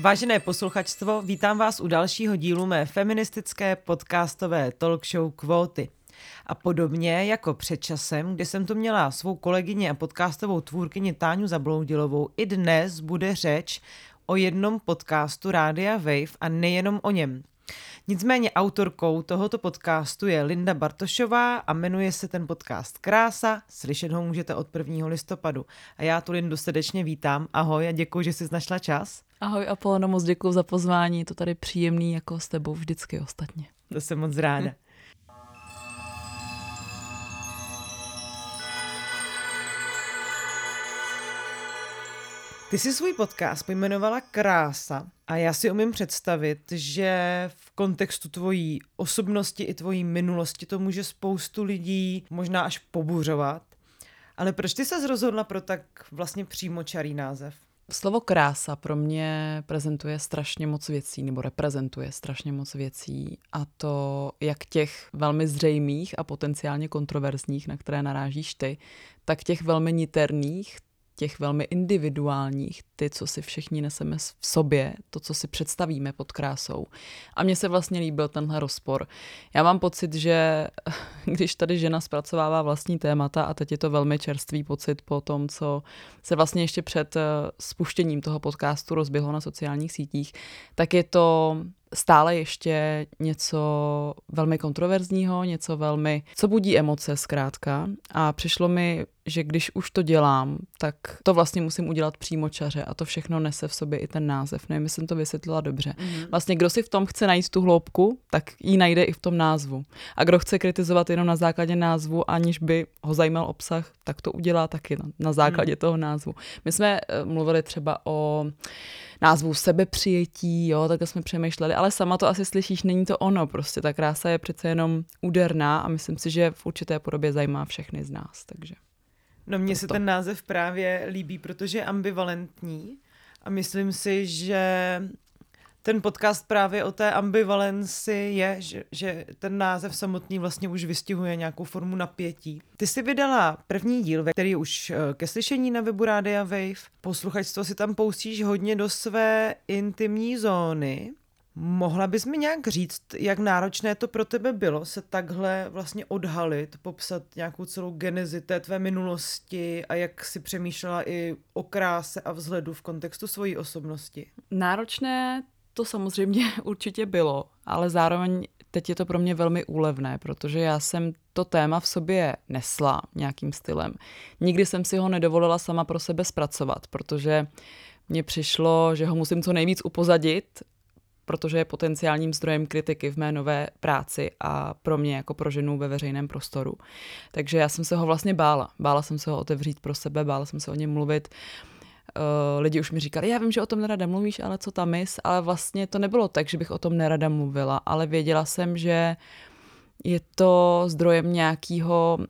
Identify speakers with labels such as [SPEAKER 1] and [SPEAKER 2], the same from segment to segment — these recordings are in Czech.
[SPEAKER 1] Vážené posluchačstvo, vítám vás u dalšího dílu mé feministické podcastové talk show Kvóty. A podobně jako před časem, kdy jsem tu měla svou kolegyni a podcastovou tvůrkyni Táňu Zabloudilovou, i dnes bude řeč o jednom podcastu Rádia Wave a nejenom o něm. Nicméně autorkou tohoto podcastu je Linda Bartošová a jmenuje se ten podcast Krása. Slyšet ho můžete od 1. listopadu. A já tu Lindu srdečně vítám. Ahoj a děkuji, že jsi našla čas.
[SPEAKER 2] Ahoj Apollo, moc děkuji za pozvání. Je to tady příjemný jako s tebou vždycky ostatně.
[SPEAKER 1] To jsem moc ráda. Ty jsi svůj podcast pojmenovala Krása a já si umím představit, že v kontextu tvojí osobnosti i tvojí minulosti to může spoustu lidí možná až pobuřovat. Ale proč ty se rozhodla pro tak vlastně přímočarý název?
[SPEAKER 2] Slovo krása pro mě prezentuje strašně moc věcí, nebo reprezentuje strašně moc věcí. A to jak těch velmi zřejmých a potenciálně kontroverzních, na které narážíš ty, tak těch velmi niterných, těch velmi individuálních, ty, co si všichni neseme v sobě, to, co si představíme pod krásou. A mně se vlastně líbil tenhle rozpor. Já mám pocit, že když tady žena zpracovává vlastní témata, a teď je to velmi čerstvý pocit po tom, co se vlastně ještě před eh, spuštěním toho podcastu rozběhlo na sociálních sítích, tak je to stále ještě něco velmi kontroverzního, něco velmi, co budí emoce zkrátka. A přišlo mi, že když už to dělám, tak to vlastně musím udělat přímo čaře a to všechno nese v sobě i ten název. Nevím, jestli jsem to vysvětlila dobře. Mm-hmm. Vlastně kdo si v tom chce najít tu hloubku, tak ji najde i v tom názvu. A kdo chce kritizovat jenom na základě názvu, aniž by ho zajímal obsah, tak to udělá taky na, na základě mm. toho názvu. My jsme uh, mluvili třeba o názvu sebepřijetí, jo, tak jsme přemýšleli, ale sama to asi slyšíš, není to ono, prostě ta krása je přece jenom úderná a myslím si, že v určité podobě zajímá všechny z nás, takže.
[SPEAKER 1] No mně se ten název právě líbí, protože je ambivalentní a myslím si, že ten podcast právě o té ambivalenci je, že, že ten název samotný vlastně už vystihuje nějakou formu napětí. Ty jsi vydala první díl, který je už eh, ke slyšení na webu Rádia Wave. Posluchačstvo si tam poustíš hodně do své intimní zóny. Mohla bys mi nějak říct, jak náročné to pro tebe bylo se takhle vlastně odhalit, popsat nějakou celou genezi té tvé minulosti a jak si přemýšlela i o kráse a vzhledu v kontextu svojí osobnosti?
[SPEAKER 2] Náročné to samozřejmě určitě bylo, ale zároveň teď je to pro mě velmi úlevné, protože já jsem to téma v sobě nesla nějakým stylem. Nikdy jsem si ho nedovolila sama pro sebe zpracovat, protože mně přišlo, že ho musím co nejvíc upozadit, protože je potenciálním zdrojem kritiky v mé nové práci a pro mě jako pro ženu ve veřejném prostoru. Takže já jsem se ho vlastně bála. Bála jsem se ho otevřít pro sebe, bála jsem se o něm mluvit. Lidi už mi říkali, já vím, že o tom nerada mluvíš, ale co tam mis, ale vlastně to nebylo tak, že bych o tom nerada mluvila, ale věděla jsem, že je to zdrojem nějakého uh,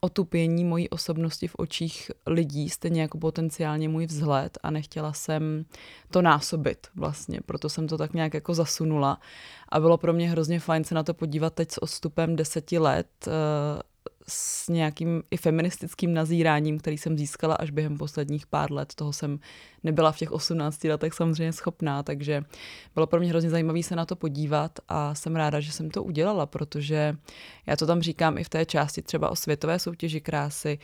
[SPEAKER 2] otupění mojí osobnosti v očích lidí, stejně jako potenciálně můj vzhled a nechtěla jsem to násobit vlastně, proto jsem to tak nějak jako zasunula. A bylo pro mě hrozně fajn se na to podívat teď s odstupem deseti let, uh, s nějakým i feministickým nazíráním, který jsem získala až během posledních pár let. Toho jsem nebyla v těch 18 letech samozřejmě schopná, takže bylo pro mě hrozně zajímavé se na to podívat a jsem ráda, že jsem to udělala, protože já to tam říkám i v té části třeba o světové soutěži krásy,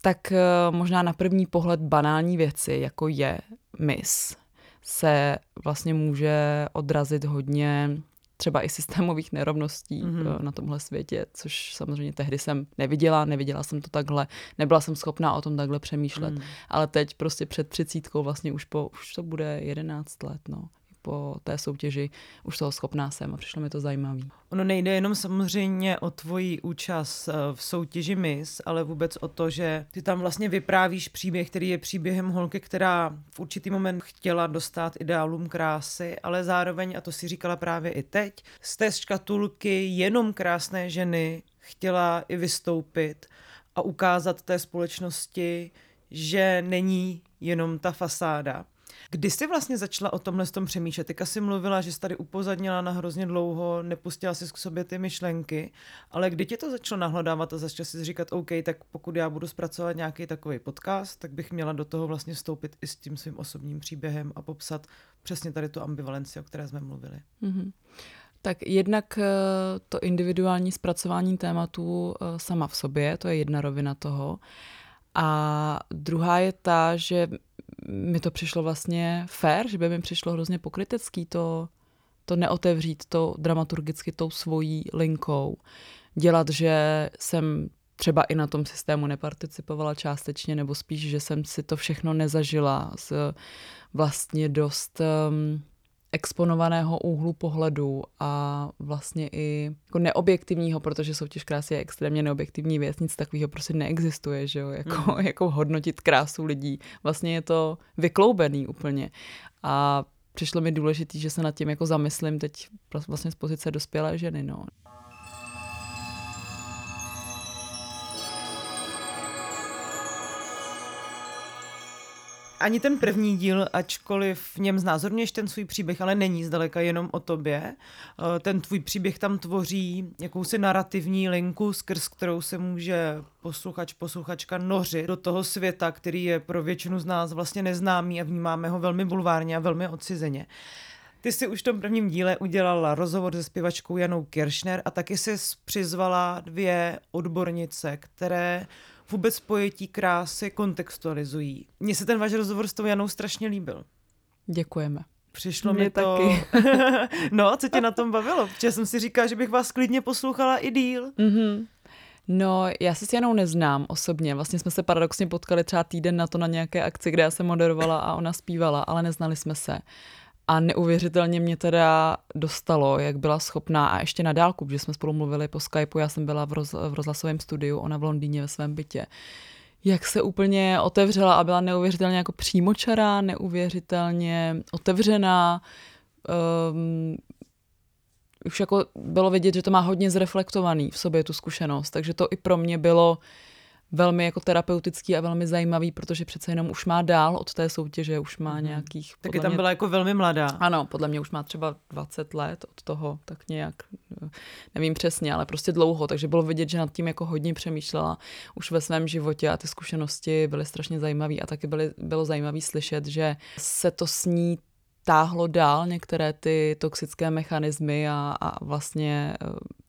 [SPEAKER 2] tak eh, možná na první pohled banální věci, jako je Miss, se vlastně může odrazit hodně třeba i systémových nerovností mm-hmm. na tomhle světě, což samozřejmě tehdy jsem neviděla, neviděla jsem to takhle, nebyla jsem schopná o tom takhle přemýšlet, mm. ale teď prostě před třicítkou vlastně už po, už to bude jedenáct let, no, po té soutěži už toho schopná jsem a přišlo mi to zajímavý.
[SPEAKER 1] Ono nejde jenom samozřejmě o tvoji účast eh, v soutěži Miss, ale vůbec o to, že ty tam vlastně vyprávíš příběh, který je příběhem holky, která v určitý moment chtěla dostat ideálům krásy, ale zároveň, a to si říkala právě i teď, z té škatulky jenom krásné ženy chtěla i vystoupit a ukázat té společnosti, že není jenom ta fasáda. Kdy jsi vlastně začala o tomhle tom přemýšlet? Ty si mluvila, že jsi tady upozadnila na hrozně dlouho, nepustila si k sobě ty myšlenky, ale kdy ti to začalo nahlodávat a začala si říkat, OK, tak pokud já budu zpracovat nějaký takový podcast, tak bych měla do toho vlastně vstoupit i s tím svým osobním příběhem a popsat přesně tady tu ambivalenci, o které jsme mluvili. Mm-hmm.
[SPEAKER 2] Tak jednak eh, to individuální zpracování tématů eh, sama v sobě, to je jedna rovina toho. A druhá je ta, že mi to přišlo vlastně fair, že by mi přišlo hrozně pokrytecký to, to neotevřít to dramaturgicky tou svojí linkou. Dělat, že jsem třeba i na tom systému neparticipovala částečně, nebo spíš, že jsem si to všechno nezažila z vlastně dost um, exponovaného úhlu pohledu a vlastně i jako neobjektivního, protože soutěž krásy je extrémně neobjektivní věc, nic takového prostě neexistuje, že jo, jako, mm. jako hodnotit krásu lidí. Vlastně je to vykloubený úplně. A přišlo mi důležité, že se nad tím jako zamyslím teď vlastně z pozice dospělé ženy, no.
[SPEAKER 1] Ani ten první díl, ačkoliv v něm znázorněš ten svůj příběh, ale není zdaleka jenom o tobě. Eh, ten tvůj příběh tam tvoří jakousi narrativní linku, skrz kterou se může posluchač, posluchačka nořit do toho světa, který je pro většinu z nás vlastně neznámý a vnímáme ho velmi bulvárně a velmi odcizeně. Ty jsi už v tom prvním díle udělala rozhovor se zpěvačkou Janou Kiršner a taky jsi přizvala dvě odbornice, které vůbec pojetí krásy kontextualizují. Mně se ten váš rozhovor s tou Janou strašně líbil.
[SPEAKER 2] Děkujeme.
[SPEAKER 1] Přišlo Mě mi to... taky. no, co tě na tom bavilo? Protože jsem si říkala, že bych vás klidně poslouchala i díl. Mm-hmm.
[SPEAKER 2] No, já se s Janou neznám osobně. Vlastně jsme se paradoxně potkali třeba týden na to na nějaké akci, kde já jsem moderovala a ona zpívala, ale neznali jsme se. A neuvěřitelně mě teda dostalo, jak byla schopná, a ještě na dálku, protože jsme spolu mluvili po Skypeu, já jsem byla v, roz, v rozhlasovém studiu, ona v Londýně ve svém bytě, jak se úplně otevřela a byla neuvěřitelně jako přímočará, neuvěřitelně otevřená. Um, už jako bylo vidět, že to má hodně zreflektovaný v sobě tu zkušenost, takže to i pro mě bylo velmi jako terapeutický a velmi zajímavý, protože přece jenom už má dál od té soutěže, už má mm. nějakých...
[SPEAKER 1] Taky tam mě, byla jako velmi mladá.
[SPEAKER 2] Ano, podle mě už má třeba 20 let od toho, tak nějak, nevím přesně, ale prostě dlouho, takže bylo vidět, že nad tím jako hodně přemýšlela už ve svém životě a ty zkušenosti byly strašně zajímavé a taky byly, bylo zajímavé slyšet, že se to s ní táhlo dál některé ty toxické mechanismy a, a vlastně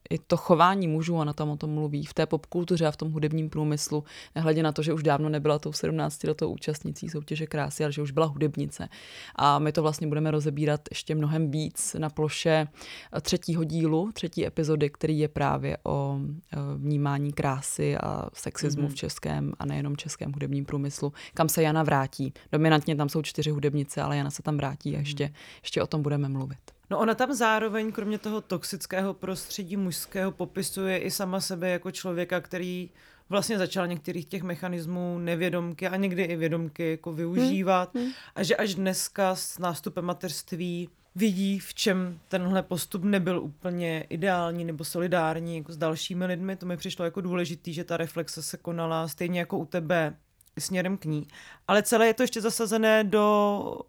[SPEAKER 2] i to chování mužů, ona tam o tom mluví, v té popkultuře a v tom hudebním průmyslu, nehledě na to, že už dávno nebyla tou 17 letou účastnicí soutěže krásy, ale že už byla hudebnice. A my to vlastně budeme rozebírat ještě mnohem víc na ploše třetího dílu, třetí epizody, který je právě o vnímání krásy a sexismu mm-hmm. v českém a nejenom českém hudebním průmyslu, kam se Jana vrátí. Dominantně tam jsou čtyři hudebnice, ale Jana se tam vrátí a ještě, ještě o tom budeme mluvit.
[SPEAKER 1] No ona tam zároveň, kromě toho toxického prostředí mužského, popisuje i sama sebe jako člověka, který vlastně začal některých těch mechanismů nevědomky a někdy i vědomky jako využívat hmm. Hmm. a že až dneska s nástupem mateřství vidí, v čem tenhle postup nebyl úplně ideální nebo solidární jako s dalšími lidmi. To mi přišlo jako důležitý, že ta reflexe se konala stejně jako u tebe směrem k ní. Ale celé je to ještě zasazené do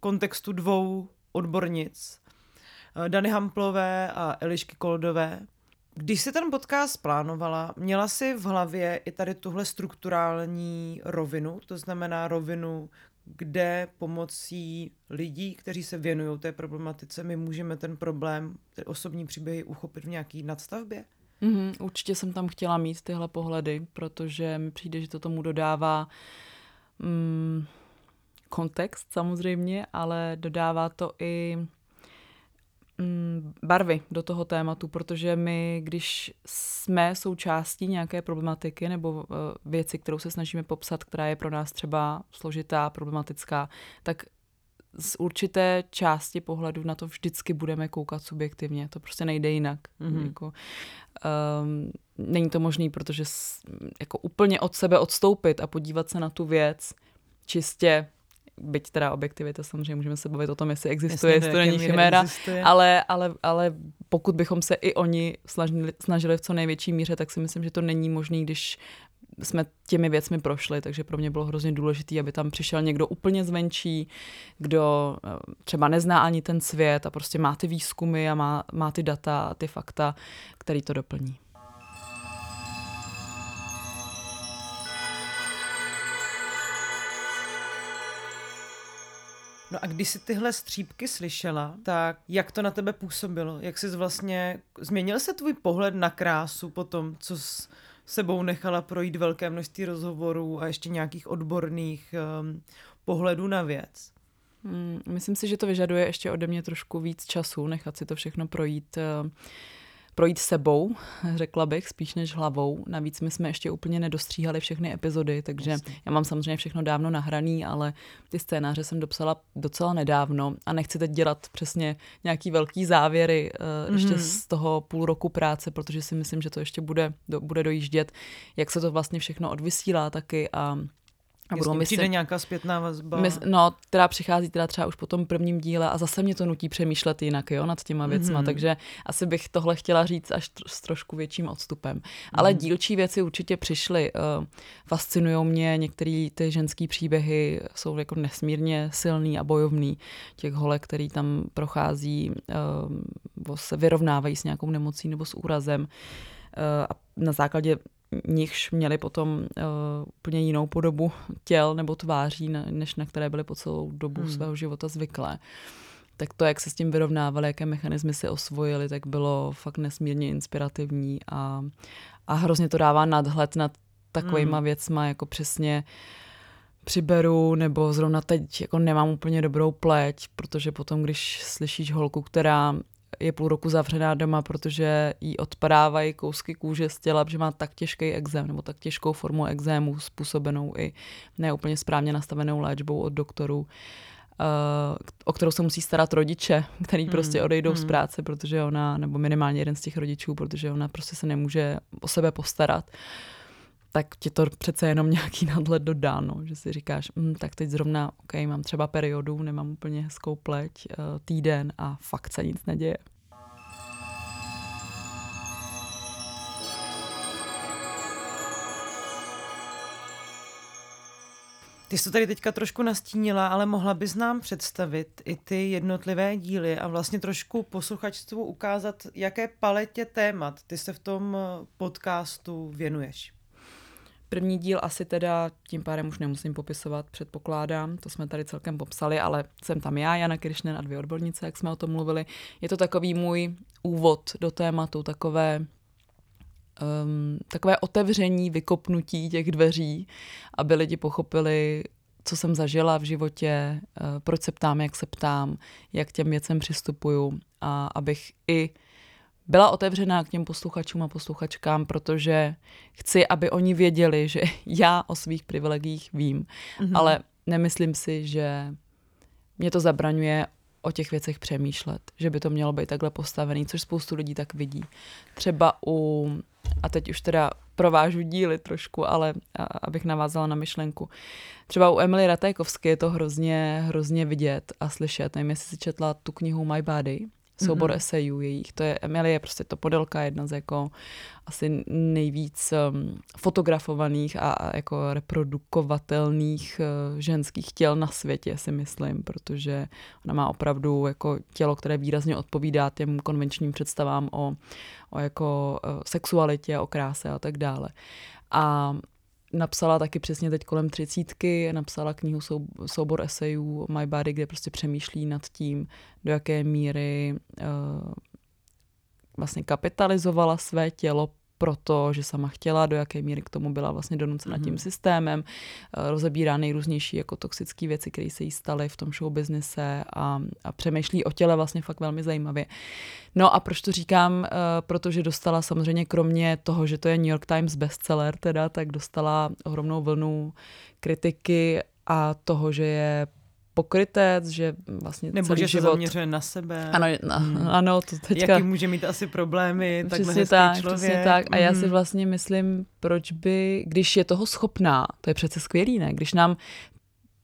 [SPEAKER 1] kontextu dvou odbornic, Dany Hamplové a Elišky Koldové. Když si ten podcast plánovala, měla si v hlavě i tady tuhle strukturální rovinu, to znamená rovinu, kde pomocí lidí, kteří se věnují té problematice, my můžeme ten problém, ty osobní příběhy uchopit v nějaký nadstavbě?
[SPEAKER 2] Mm-hmm, určitě jsem tam chtěla mít tyhle pohledy, protože mi přijde, že to tomu dodává mm, kontext samozřejmě, ale dodává to i Mm, barvy do toho tématu, protože my, když jsme součástí nějaké problematiky nebo eh, věci, kterou se snažíme popsat, která je pro nás třeba složitá, problematická, tak z určité části pohledu na to vždycky budeme koukat subjektivně. To prostě nejde jinak. Mm-hmm. Jako, um, není to možný, protože s, jako úplně od sebe odstoupit a podívat se na tu věc čistě byť teda objektivita, samozřejmě můžeme se bavit o tom, jestli existuje, jestli to není chiméra, ale, ale, ale pokud bychom se i oni snažili, snažili v co největší míře, tak si myslím, že to není možné, když jsme těmi věcmi prošli, takže pro mě bylo hrozně důležité, aby tam přišel někdo úplně zvenčí, kdo eh, třeba nezná ani ten svět a prostě má ty výzkumy a má, má ty data a ty fakta, který to doplní.
[SPEAKER 1] No a když jsi tyhle střípky slyšela, tak jak to na tebe působilo? Jak jsi vlastně, změnil se tvůj pohled na krásu po tom, co jsi sebou nechala projít velké množství rozhovorů a ještě nějakých odborných um, pohledů na věc?
[SPEAKER 2] Hmm, myslím si, že to vyžaduje ještě ode mě trošku víc času, nechat si to všechno projít. Uh, projít sebou, řekla bych, spíš než hlavou. Navíc my jsme ještě úplně nedostříhali všechny epizody, takže Jasně. já mám samozřejmě všechno dávno nahraný, ale ty scénáře jsem dopsala docela nedávno a nechci teď dělat přesně nějaký velký závěry mm-hmm. ještě z toho půl roku práce, protože si myslím, že to ještě bude, do, bude dojíždět, jak se to vlastně všechno odvysílá taky a
[SPEAKER 1] a budou mi přijde nějaká zpětná vazba. My,
[SPEAKER 2] no, která přichází teda třeba už po tom prvním díle a zase mě to nutí přemýšlet jinak, jo, nad těma věcma, mm-hmm. takže asi bych tohle chtěla říct až tr- s trošku větším odstupem. Mm-hmm. Ale dílčí věci určitě přišly. Uh, fascinují mě některé ty ženské příběhy, jsou jako nesmírně silný a bojovný. Těch holek, který tam prochází, uh, se vyrovnávají s nějakou nemocí nebo s úrazem. Uh, a na základě nichž měli potom uh, úplně jinou podobu těl nebo tváří, než na které byly po celou dobu hmm. svého života zvyklé. Tak to, jak se s tím vyrovnávali, jaké mechanismy si osvojili, tak bylo fakt nesmírně inspirativní a, a hrozně to dává nadhled nad takovýma hmm. věcma, jako přesně přiberu, nebo zrovna teď jako nemám úplně dobrou pleť, protože potom, když slyšíš holku, která je půl roku zavřená doma, protože jí odpadávají kousky kůže z těla, že má tak těžký exém nebo tak těžkou formu exému způsobenou i neúplně správně nastavenou léčbou od doktorů. Uh, o kterou se musí starat rodiče, který prostě hmm, odejdou mm. z práce, protože ona, nebo minimálně jeden z těch rodičů, protože ona prostě se nemůže o sebe postarat, tak ti to přece jenom nějaký nadhled dodá, no, že si říkáš, mm, tak teď zrovna, ok, mám třeba periodu, nemám úplně hezkou pleť, uh, týden a fakt se nic neděje.
[SPEAKER 1] Ty jsi to tady teďka trošku nastínila, ale mohla bys nám představit i ty jednotlivé díly a vlastně trošku posluchačstvu ukázat, jaké paletě témat ty se v tom eh, podcastu věnuješ.
[SPEAKER 2] První díl asi teda tím pádem už nemusím popisovat, předpokládám, to jsme tady celkem popsali, ale jsem tam já, Jana Kiršnen a dvě odbornice, jak jsme o tom mluvili. Je to takový můj úvod do tématu, takové um, takové otevření, vykopnutí těch dveří, aby lidi pochopili, co jsem zažila v životě, uh, proč se ptám, jak se ptám, jak těm věcem přistupuju a abych i byla otevřená k těm posluchačům a posluchačkám, protože chci, aby oni věděli, že já o svých privilegiích vím, mm-hmm. ale nemyslím si, že mě to zabraňuje o těch věcech přemýšlet, že by to mělo být takhle postavený, což spoustu lidí tak vidí. Třeba u, a teď už teda provážu díly trošku, ale a, abych navázala na myšlenku. Třeba u Emily Ratajkovské je to hrozně, hrozně vidět a slyšet. Nevím, jestli si četla tu knihu My Body, soubor mm-hmm. esejů jejich. To je Emilie, prostě to podelka jedna z jako asi nejvíc um, fotografovaných a, a jako reprodukovatelných uh, ženských těl na světě, si myslím, protože ona má opravdu jako tělo, které výrazně odpovídá těm konvenčním představám o, o jako uh, sexualitě, o kráse a tak dále. A napsala taky přesně teď kolem třicítky, napsala knihu sou, soubor esejů My Body, kde prostě přemýšlí nad tím, do jaké míry uh, vlastně kapitalizovala své tělo proto, že sama chtěla, do jaké míry k tomu byla vlastně donucena mm-hmm. tím systémem, eh, rozebírá nejrůznější jako toxické věci, které se jí staly v tom show biznise a, a přemýšlí o těle vlastně fakt velmi zajímavě. No a proč to říkám? Uh, protože dostala samozřejmě kromě toho, že to je New York Times bestseller teda, tak dostala ohromnou vlnu kritiky a toho, že je pokrytec, že vlastně
[SPEAKER 1] Nebo
[SPEAKER 2] celý
[SPEAKER 1] že
[SPEAKER 2] život... se
[SPEAKER 1] zaměřuje na sebe.
[SPEAKER 2] Ano, na, hmm. ano to teďka...
[SPEAKER 1] Jaký může mít asi problémy,
[SPEAKER 2] přesně tak, člověk. Přesně tak. A já si hmm. vlastně myslím, proč by, když je toho schopná, to je přece skvělý, ne? Když nám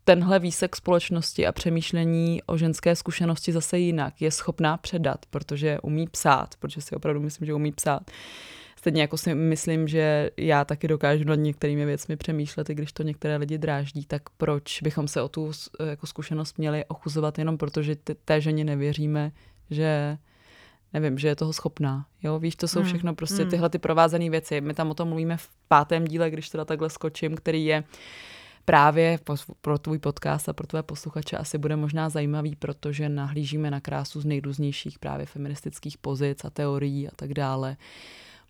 [SPEAKER 2] tenhle výsek společnosti a přemýšlení o ženské zkušenosti zase jinak je schopná předat, protože umí psát, protože si opravdu myslím, že umí psát, Stejně jako si myslím, že já taky dokážu nad některými věcmi přemýšlet, i když to některé lidi dráždí, tak proč bychom se o tu jako zkušenost měli ochuzovat jenom proto, že té ženě nevěříme, že nevím, že je toho schopná. Jo, víš, to jsou hmm, všechno prostě hmm. tyhle ty provázané věci. My tam o tom mluvíme v pátém díle, když teda takhle skočím, který je právě pro tvůj podcast a pro tvé posluchače asi bude možná zajímavý, protože nahlížíme na krásu z nejrůznějších právě feministických pozic a teorií a tak dále.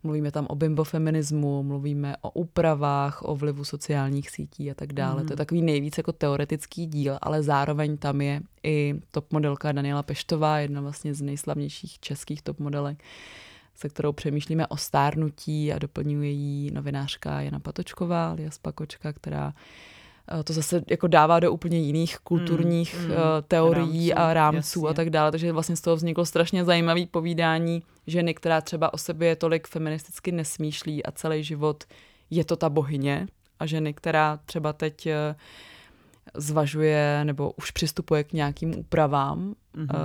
[SPEAKER 2] Mluvíme tam o bimbofeminismu, mluvíme o úpravách, o vlivu sociálních sítí a tak dále. Mm. To je takový nejvíc jako teoretický díl, ale zároveň tam je i top modelka Daniela Peštová, jedna vlastně z nejslavnějších českých top modelek, se kterou přemýšlíme o stárnutí a doplňuje jí novinářka Jana Patočková, alias Pakočka, která Eh, to zase jako dává do úplně jiných kulturních mm, mm, teorií rámců, a rámců jasně. a tak dále. Takže vlastně z toho vzniklo strašně zajímavý povídání ženy, která třeba o sobě tolik feministicky nesmýšlí a celý život je to ta bohyně a ženy, která třeba teď eh, zvažuje nebo už přistupuje k nějakým úpravám mm-hmm.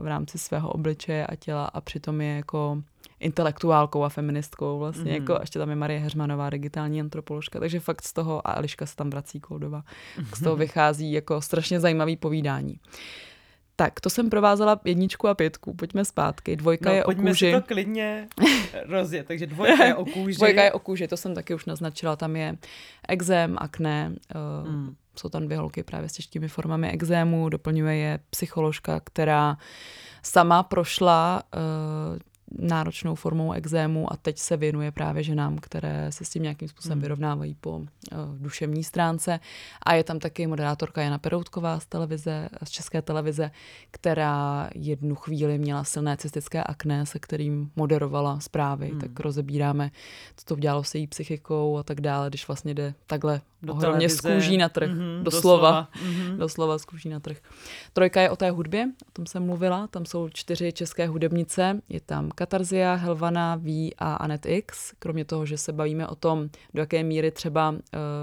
[SPEAKER 2] v rámci svého obličeje a těla a přitom je jako intelektuálkou a feministkou vlastně, mm. jako ještě tam je Marie Heřmanová, digitální antropoložka, takže fakt z toho, a Eliška se tam vrací Koldova, mm. z toho vychází jako strašně zajímavý povídání. Tak, to jsem provázela jedničku a pětku, pojďme zpátky. Dvojka no, je
[SPEAKER 1] o
[SPEAKER 2] kůži.
[SPEAKER 1] si to klidně rozjet, takže dvojka je o kůži.
[SPEAKER 2] dvojka je o kůži, to jsem taky už naznačila, tam je exém, akné, uh, mm. jsou tam dvě holky právě s těžkými formami exému, doplňuje je psycholožka, která sama prošla uh, náročnou formou exému a teď se věnuje právě ženám, které se s tím nějakým způsobem hmm. vyrovnávají po uh, duševní stránce. A je tam taky moderátorka Jana Peroutková z televize, z České televize, která jednu chvíli měla silné cystické akné, se kterým moderovala zprávy, hmm. tak rozebíráme, co to udělalo se její psychikou a tak dále, když vlastně jde takhle do ohromně z kůží na trh, mm-hmm, doslova, doslova. Mm-hmm. doslova z kůží na trh. Trojka je o té hudbě, o tom jsem mluvila, tam jsou čtyři české hudebnice, je tam Katarzia, Helvana, V a Anet X, kromě toho, že se bavíme o tom, do jaké míry třeba uh,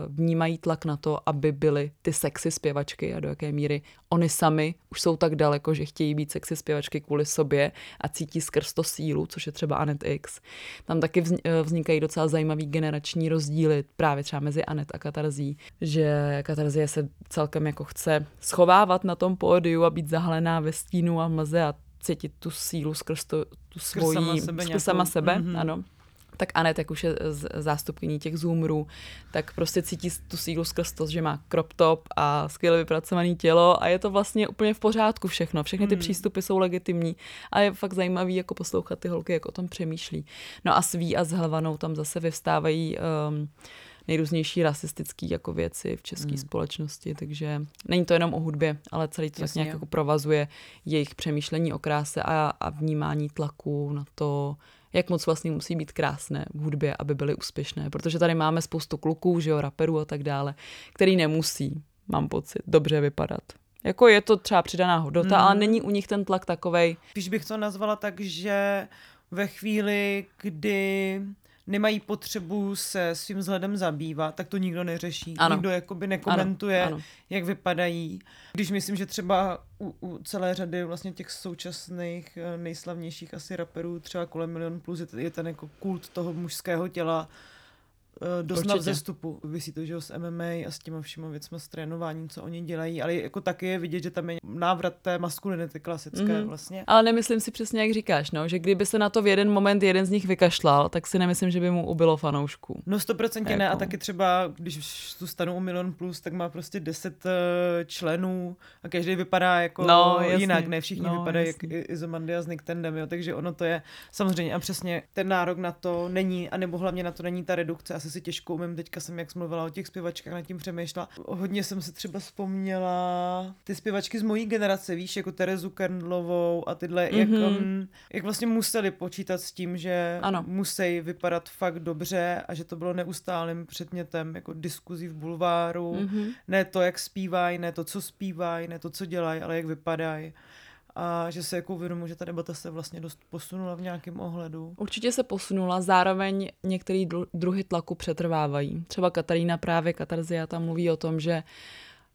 [SPEAKER 2] vnímají tlak na to, aby byly ty sexy zpěvačky a do jaké míry oni sami už jsou tak daleko, že chtějí být sexy zpěvačky kvůli sobě a cítí skrz to sílu, což je třeba Anet X. Tam taky eh, vznikají docela zajímavý generační rozdíly právě třeba mezi Anet a Katarzí, že Katarzie se celkem jako chce schovávat na tom pódiu a být zahalená ve stínu a mlze a cítit tu sílu skrz to, tu svoji, skrz sama sebe, skrz sama sebe mm-hmm. ano tak Anet, jak už je zástupkyní těch zoomerů, tak prostě cítí tu sílu skrz to, že má crop top a skvěle vypracované tělo a je to vlastně úplně v pořádku všechno. Všechny ty hmm. přístupy jsou legitimní a je fakt zajímavý jako poslouchat ty holky, jak o tom přemýšlí. No a sví a s Helvanou tam zase vyvstávají um, nejrůznější rasistické jako věci v české hmm. společnosti, takže není to jenom o hudbě, ale celý to tak nějak jako provazuje jejich přemýšlení o kráse a, a vnímání tlaku na to, jak moc vlastně musí být krásné v hudbě, aby byly úspěšné. Protože tady máme spoustu kluků, že jo, raperů a tak dále, který nemusí, mám pocit, dobře vypadat. Jako je to třeba přidaná hodnota, mm. ale není u nich ten tlak takovej.
[SPEAKER 1] Když bych to nazvala tak, že ve chvíli, kdy nemají potřebu se svým vzhledem zabývat, tak to nikdo neřeší. Ano. Nikdo jakoby nekomentuje, ano. Ano. jak vypadají. Když myslím, že třeba u, u celé řady vlastně těch současných eh, nejslavnějších asi raperů, třeba kolem Milion Plus, je ten jako kult toho mužského těla, Eh, dost Určitě. na vzestupu. Vysí to, že jo, s MMA a s těma všema věcmi, s trénováním, co oni dělají, ale jako taky je vidět, že tam je návrat té maskulinity klasické mm-hmm. vlastně.
[SPEAKER 2] Ale nemyslím si přesně, jak říkáš, no, že kdyby se na to v jeden moment jeden z nich vykašlal, tak si nemyslím, že by mu ubylo fanoušků.
[SPEAKER 1] No 100% jako. ne a taky třeba, když tu stanu u Milion Plus, tak má prostě 10 uh, členů a každý vypadá jako no, jinak, ne všichni no, vypadají jasný. jak Izomandia s Nick Tendem, jo, takže ono to je samozřejmě a přesně ten nárok na to není, anebo hlavně na to není ta redukce, asi si těžko umím, teďka jsem, jak jsem mluvila o těch zpěvačkách, nad tím přemýšlela. Hodně jsem si třeba vzpomněla ty zpěvačky z mojí generace, víš, jako Terezu Kernlovou a tyhle, mm-hmm. jak, um, jak vlastně museli počítat s tím, že ano. musí vypadat fakt dobře a že to bylo neustálým předmětem jako diskuzí v bulváru. Mm-hmm. Ne to, jak zpívají, ne to, co zpívají, ne to, co dělají, ale jak vypadají a že se jako uvědomuji, že ta debata se vlastně dost posunula v nějakém ohledu.
[SPEAKER 2] Určitě se posunula, zároveň některé druhy tlaku přetrvávají. Třeba Katarína právě Katarzia tam mluví o tom, že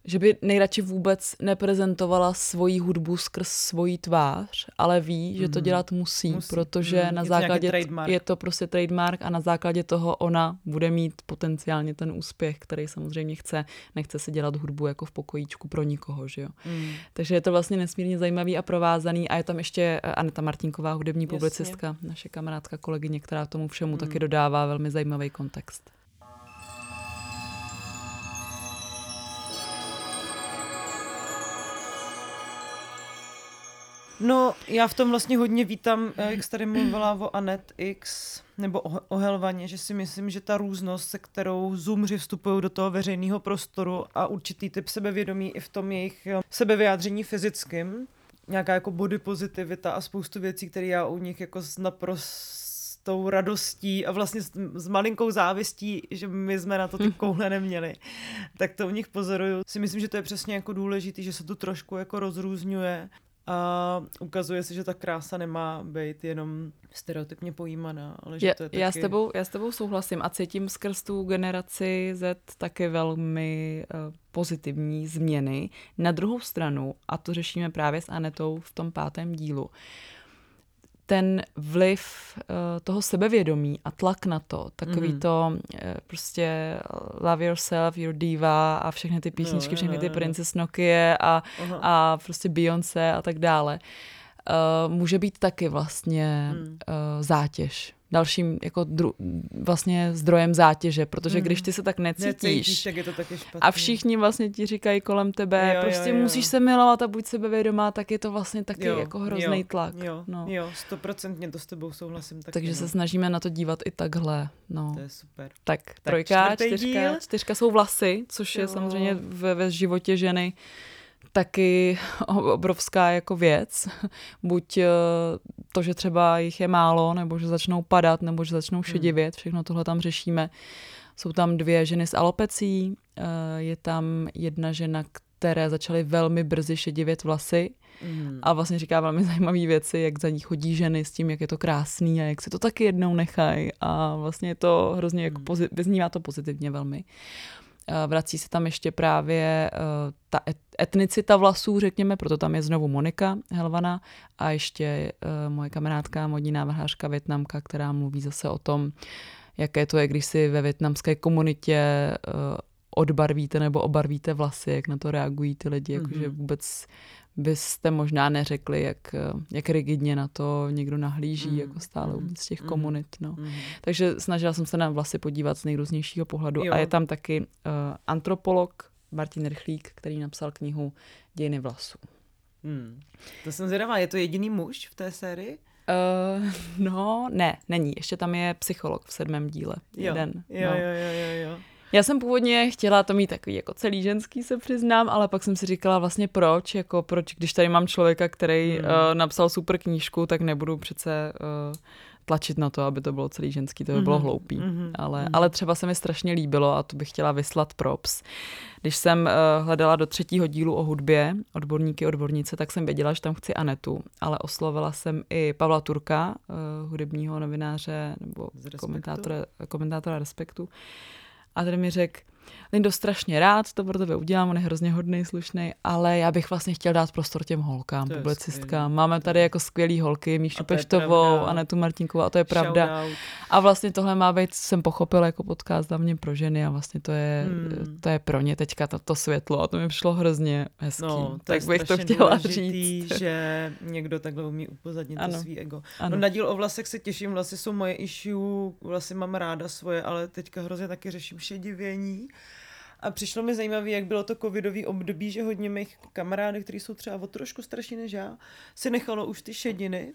[SPEAKER 2] že by nejradši vůbec neprezentovala svoji hudbu skrz svoji tvář, ale ví, že to mhm. dělat musí, musí. protože mm, na je základě
[SPEAKER 1] to
[SPEAKER 2] je to prostě trademark a na základě toho ona bude mít potenciálně ten úspěch, který samozřejmě chce. Nechce se dělat hudbu jako v pokojíčku pro nikoho, že jo. Mm. Takže je to vlastně nesmírně zajímavý a provázaný a je tam ještě Aneta Martinková, hudební Jasně. publicistka, naše kamarádka, kolegyně, která tomu všemu mm. taky dodává velmi zajímavý kontext.
[SPEAKER 1] No, já v tom vlastně hodně vítám, eh, jak jsi tady mluvila o Anet X, nebo o, o Helvaně, že si myslím, že ta různost, se kterou zoomři vstupují do toho veřejného prostoru a určitý typ sebevědomí i v tom jejich eh, sebevyjádření fyzickým, nějaká jako body pozitivita a spoustu věcí, které já u nich jako naprostou radostí a vlastně s, s malinkou závistí, že my jsme na to ty koule neměli, tak to u nich pozoruju. Si myslím, že to je přesně jako důležitý, že se to trošku jako rozrůzňuje a ukazuje se, že ta krása nemá být jenom stereotypně pojímaná, ale že
[SPEAKER 2] je,
[SPEAKER 1] to je taky...
[SPEAKER 2] já, s tebou, já s tebou souhlasím a cítím skrz tu generaci Z taky velmi uh, pozitivní změny. Na druhou stranu, a to řešíme právě s Anetou v tom pátém dílu, uh, ten vliv uh, toho sebevědomí a tlak na to, takový mm. to uh, prostě love yourself, your diva a všechny ty písničky, no, všechny ty Princess Nokia a, a prostě Beyoncé a tak dále, může být taky vlastně mm. zátěž dalším jako dru, vlastně zdrojem zátěže, protože když ty se tak necítíš,
[SPEAKER 1] necítíš tak je to taky špatný.
[SPEAKER 2] a všichni vlastně ti říkají kolem tebe, jo, prostě jo, jo. musíš se milovat a buď sebevědomá, tak je to vlastně taky jo, jako hrozný
[SPEAKER 1] jo,
[SPEAKER 2] tlak.
[SPEAKER 1] Jo, no. jo, stoprocentně to s tebou souhlasím. Taky,
[SPEAKER 2] Takže
[SPEAKER 1] no.
[SPEAKER 2] se snažíme na to dívat i takhle. No.
[SPEAKER 1] To je super.
[SPEAKER 2] Tak, tak trojka, čtyřka, díl. čtyřka jsou vlasy, což jo. je samozřejmě ve, ve životě ženy taky obrovská jako věc. Buď eh, to, že třeba jich je málo, nebo že začnou padat, nebo že začnou hmm. šedivět, všechno tohle tam řešíme. Jsou tam dvě ženy s alopecí, eh, je tam jedna žena, které začaly velmi brzy šedivět vlasy mm. a vlastně říká velmi zajímavé věci, jak za ní chodí ženy s tím, jak je to krásný a jak si to taky jednou nechají a vlastně je to hrozně jako hmm. pozit, vyznívá to pozitivně velmi. Vrací se tam ještě právě eh, ta etnicita vlasů, řekněme, proto tam je znovu Monika Helvana a ještě eh, moje kamarádka, modní návrhářka Větnamka, která mluví zase o tom, jaké to je, když si ve větnamské komunitě odbarvíte nebo obarvíte vlasy, jak na to reagují ty lidi, mm-hmm. jakože vůbec byste možná neřekli, jak, jak rigidně na to někdo nahlíží, mm. jako stále mm. z těch mm. komunit. No. Mm. Takže snažila jsem se na vlasy podívat z nejrůznějšího pohledu. Jo. A je tam taky uh, antropolog Martin Rychlík, který napsal knihu Dějiny vlasů.
[SPEAKER 1] Hmm. To jsem zvědavá, je to jediný muž v té sérii?
[SPEAKER 2] Uh, no, ne, není. Ještě tam je psycholog v sedmém díle. Jo. Jeden.
[SPEAKER 1] Jo, no. jo, jo, jo, jo.
[SPEAKER 2] Já jsem původně chtěla to mít takový jako celý ženský, se přiznám, ale pak jsem si říkala vlastně proč, jako proč, když tady mám člověka, který mm. uh, napsal super knížku, tak nebudu přece uh, tlačit na to, aby to bylo celý ženský, to by bylo mm-hmm. hloupý. Mm-hmm. Ale, mm-hmm. ale třeba se mi strašně líbilo a to bych chtěla vyslat props. Když jsem uh, hledala do třetího dílu o hudbě odborníky, odbornice, tak jsem věděla, že tam chci Anetu, ale oslovila jsem i Pavla Turka, uh, hudebního novináře nebo komentátora, komentátora Respektu. A ten mi řekl, Lindo strašně rád, to pro tebe udělám, on je hrozně hodný, slušný, ale já bych vlastně chtěl dát prostor těm holkám, publicistkám. Máme tady jako skvělý holky, Míšu Peštovou, Anetu Martinkovou, a to je pravda. A vlastně tohle má být, jsem pochopil jako podcast mě pro ženy a vlastně to je, hmm. to je pro ně teďka to, to světlo a to mi přišlo hrozně hezký. No, to tak bych to chtěla říct.
[SPEAKER 1] že někdo takhle umí upozadnit ano. to svý ego. Ano. No na díl o vlasech se těším, vlasy jsou moje issue, vlasy mám ráda svoje, ale teďka hrozně taky řeším šedivění. A přišlo mi zajímavé, jak bylo to covidový období, že hodně mých kamarádů, kteří jsou třeba o trošku starší než já, si nechalo už ty šediny.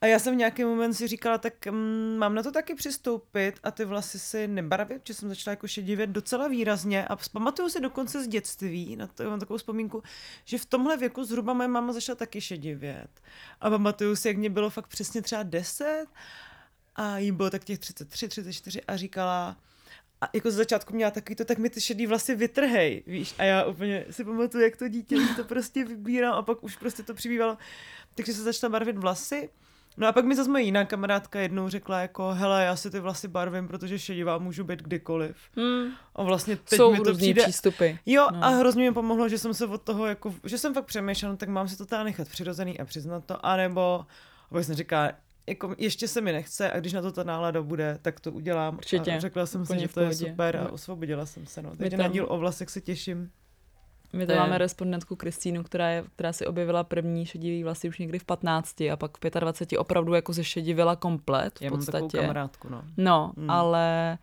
[SPEAKER 1] A já jsem v nějaký moment si říkala, tak mm, mám na to taky přistoupit a ty vlasy si nebarvit, že jsem začala jako šedivět docela výrazně a pamatuju si dokonce z dětství, na to mám takovou vzpomínku, že v tomhle věku zhruba moje máma začala taky šedivět. A pamatuju si, jak mě bylo fakt přesně třeba 10 a jí bylo tak těch 33, 34 a říkala, a jako z začátku měla takový to, tak mi ty šedý vlasy vytrhej, víš, a já úplně si pamatuju, jak to dítě to prostě vybírám a pak už prostě to přibývalo. Takže se začala barvit vlasy No a pak mi zase moje jiná kamarádka jednou řekla jako, hele, já si ty vlasy barvím, protože šedivá můžu být kdykoliv. Hmm. A vlastně teď
[SPEAKER 2] Jsou
[SPEAKER 1] mi to
[SPEAKER 2] přijde... přístupy.
[SPEAKER 1] Jo, no. a hrozně mi pomohlo, že jsem se od toho jako, že jsem fakt přemýšlela, no, tak mám si to teda nechat přirozený a přiznat to, anebo, abych jsem říká, jako ještě se mi nechce a když na to ta nálada bude, tak to udělám.
[SPEAKER 2] Určitě.
[SPEAKER 1] A řekla jsem si, že to je super a osvobodila jsem se. No. Takže tam... na díl o vlasech se těším.
[SPEAKER 2] My to máme respondentku Kristýnu, která, je, která si objevila první šedivý vlasy už někdy v 15 a pak v 25 opravdu jako zešedivila komplet v
[SPEAKER 1] Já
[SPEAKER 2] podstatě.
[SPEAKER 1] mám takovou kamarádku, no.
[SPEAKER 2] No, hmm. ale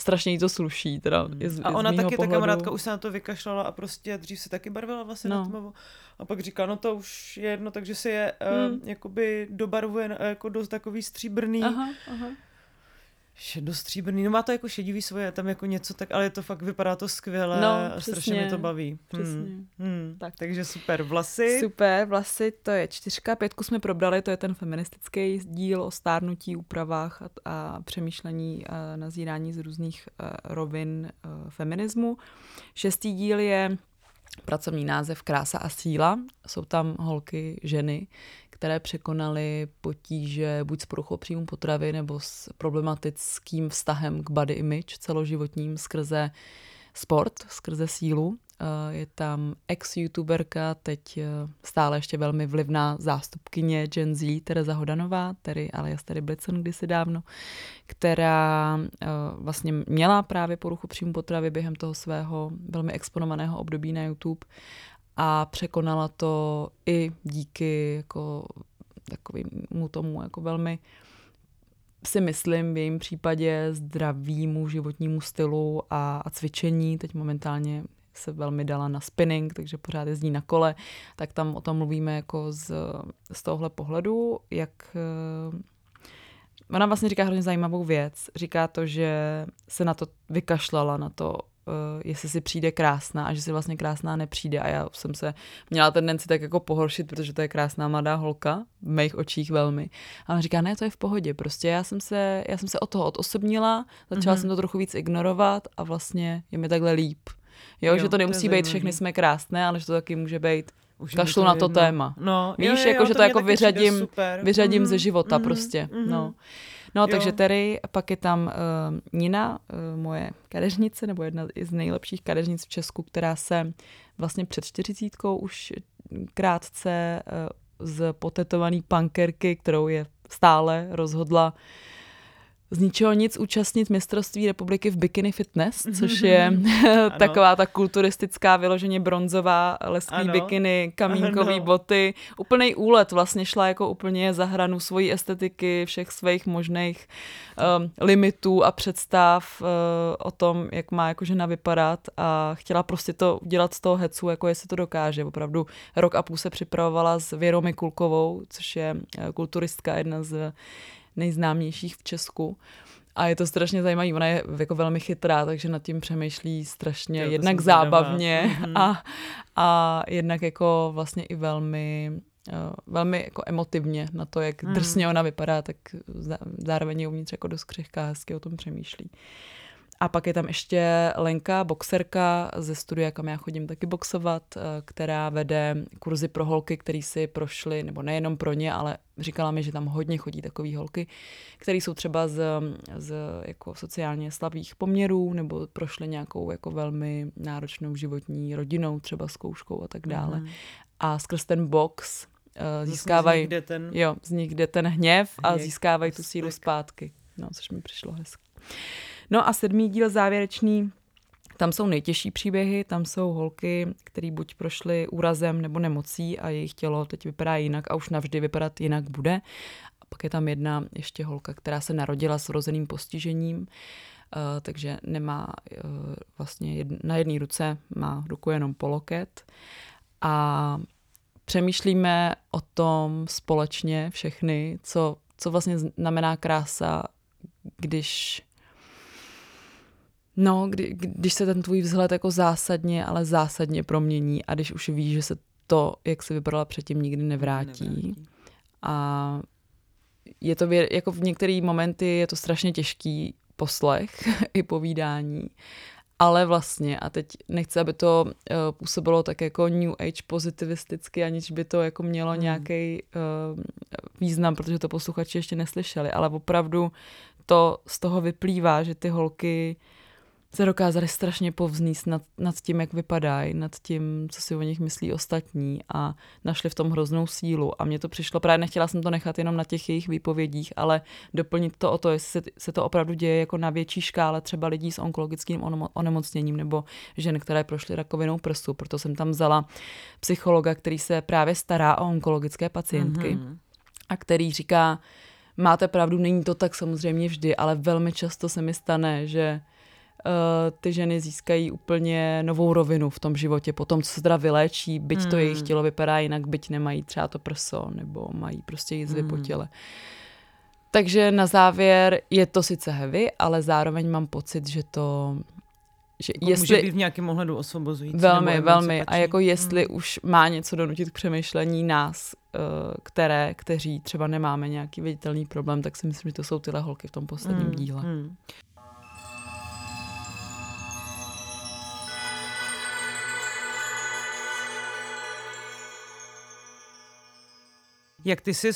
[SPEAKER 2] strašně jí to sluší. Teda, hmm.
[SPEAKER 1] z, a ona taky, pohledu. ta kamarádka už se na to vykašlala a prostě dřív si taky barvila vlastně no. na tmavo. A pak říká, no to už je jedno, takže si je hmm. uh, jakoby dobarvuje jako dost takový stříbrný.
[SPEAKER 2] Aha, aha
[SPEAKER 1] šedostříbrný, no má to jako šedivý svoje, tam jako něco tak, ale je to fakt, vypadá to skvěle
[SPEAKER 2] no,
[SPEAKER 1] a strašně mi to baví.
[SPEAKER 2] Přesně. Hmm.
[SPEAKER 1] Hmm. Tak. Takže super, vlasy.
[SPEAKER 2] Super, vlasy, to je čtyřka, pětku jsme probrali, to je ten feministický díl o stárnutí, úpravách a, a přemýšlení a nazírání z různých a, rovin a, feminismu. Šestý díl je pracovní název Krása a síla. Jsou tam holky, ženy, které překonaly potíže buď s poruchou příjmu potravy nebo s problematickým vztahem k body image celoživotním skrze sport, skrze sílu. Eh, je tam ex-youtuberka, teď eh, stále ještě velmi vlivná zástupkyně Gen Z, Tereza Hodanová, tedy alias Terry Blitzen kdysi dávno, která eh, vlastně měla právě poruchu příjmu potravy během toho svého velmi exponovaného období na YouTube a překonala to i díky jako takovému tomu jako velmi si myslím v jejím případě zdravému životnímu stylu a, a cvičení. Teď momentálně se velmi dala na spinning, takže pořád jezdí na kole, tak tam o tom mluvíme jako z, z tohohle pohledu, jak eh, Ona vlastně říká hrozně zajímavou věc. Říká to, že se na to vykašlala, na to jestli si přijde krásná a že si vlastně krásná nepřijde. A já jsem se měla tendenci tak jako pohoršit, protože to je krásná mladá holka, v mých očích velmi. A on říká, ne, to je v pohodě, prostě já jsem se, já jsem se od toho odosobnila, začala mm-hmm. jsem to trochu víc ignorovat a vlastně je mi takhle líp. Jo, jo že to nemusí to být všechny jsme krásné, ale že to taky může být už kašlu na to jedno. téma.
[SPEAKER 1] No,
[SPEAKER 2] Víš, jo, jo,
[SPEAKER 1] jako,
[SPEAKER 2] že to, to jako vyřadím, vyřadím mm, ze života mm, prostě. Mm, no. No, jo. takže Terry, pak je tam uh, Nina, uh, moje kadeřnice, nebo jedna z nejlepších kadeřnic v Česku, která se vlastně před čtyřicítkou už krátce uh, z potetovaný punkerky, kterou je stále rozhodla uh, z ničeho nic účastnit mistrovství republiky v bikini fitness, což je taková ta kulturistická, vyloženě bronzová lesklý ano. bikiny, kamínkový ano. boty. Úplný úlet vlastně šla jako úplně za hranu svojí estetiky, všech svých možných um, limitů a představ uh, o tom, jak má jako žena vypadat a chtěla prostě to udělat z toho hecu, jako jestli to dokáže. Opravdu rok a půl se připravovala s Věrou Mikulkovou, což je uh, kulturistka, jedna z nejznámějších v Česku. A je to strašně zajímavé. Ona je jako velmi chytrá, takže nad tím přemýšlí strašně jo, jednak zábavně mhm. a, a jednak jako vlastně i velmi uh, velmi jako emotivně na to, jak mm. drsně ona vypadá, tak zároveň je uvnitř jako dost křehká, hezky o tom přemýšlí. Uh, a pak je tam ještě Lenka, boxerka ze studia, kam já chodím taky boxovat, eh, která vede kurzy pro holky, které si prošly, nebo nejenom pro ně, ale říkala mi, že tam hodně chodí takové holky, které jsou třeba z, z jako sociálně slabých poměrů, nebo prošly nějakou jako velmi náročnou životní rodinou, třeba zkouškou a tak dále. Mm-hmm. A skrz ten box uh, získávají, z nich ten... jo, z nich jde ten hněv a získávají tu sílu zpátky. No, což mi přišlo hezky. No a sedmý díl závěrečný, tam jsou nejtěžší příběhy, tam jsou holky, které buď prošly úrazem nebo nemocí a jejich tělo teď vypadá jinak a už navždy vypadat jinak bude. A pak je tam jedna ještě holka, která se narodila s vrozeným postižením, Uh, takže nemá uh, vlastně na jedné ruce má ruku jenom poloket a přemýšlíme o tom společně všechny, co, co vlastně znamená krása, když No, kdy, když se ten tvůj vzhled jako zásadně, ale zásadně promění a když už víš, že se to, jak se vypadala předtím, nikdy nevrátí. nevrátí. A je to vě, jako v některé momenty je to strašně těžký poslech i povídání, ale vlastně, a teď nechci, aby to uh, působilo tak jako New Age pozitivisticky, aniž by to jako mělo hmm. nějaký uh, význam, protože to posluchači ještě neslyšeli, ale opravdu to z toho vyplývá, že ty holky se dokázali strašně povzníst nad, nad tím, jak vypadají, nad tím, co si o nich myslí ostatní a našli v tom hroznou sílu. A mně to přišlo, právě nechtěla jsem to nechat jenom na těch jejich výpovědích, ale doplnit to o to, jestli se, se to opravdu děje jako na větší škále třeba lidí s onkologickým onemocněním nebo žen, které prošly rakovinou prsu. Proto jsem tam vzala psychologa, který se právě stará o onkologické pacientky mm-hmm. a který říká, máte pravdu, není to tak samozřejmě vždy, ale velmi často se mi stane, že ty ženy získají úplně novou rovinu v tom životě, po tom, co se teda vyléčí, byť hmm. to jejich hmm. tělo vypadá jinak, byť nemají třeba to prso, nebo mají prostě jizvy hmm. po těle. Takže na závěr je to sice heavy, ale zároveň mám pocit, že to
[SPEAKER 1] že jako jestli, může být v nějakém ohledu osvobozující.
[SPEAKER 2] Velmi, velmi. A jako jestli hmm. už má něco donutit k přemýšlení nás, eh, které, kteří třeba nemáme nějaký viditelný problém, tak si myslím, že to jsou tyhle holky v tom posledním hmm. díle. Hmm.
[SPEAKER 1] Jak ty jsi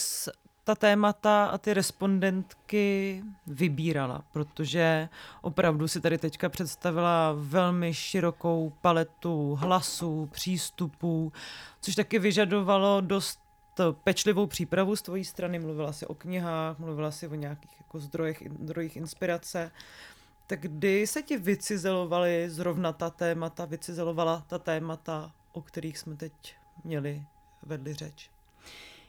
[SPEAKER 1] ta témata a ty respondentky vybírala, protože opravdu si tady teďka představila velmi širokou paletu hlasů, přístupů, což taky vyžadovalo dost pečlivou přípravu z tvojí strany. Mluvila si o knihách, mluvila si o nějakých jako zdrojech, zdrojích inspirace. Tak kdy se ti vycizelovaly zrovna ta témata, vycizelovala ta témata, o kterých jsme teď měli, vedli řeč?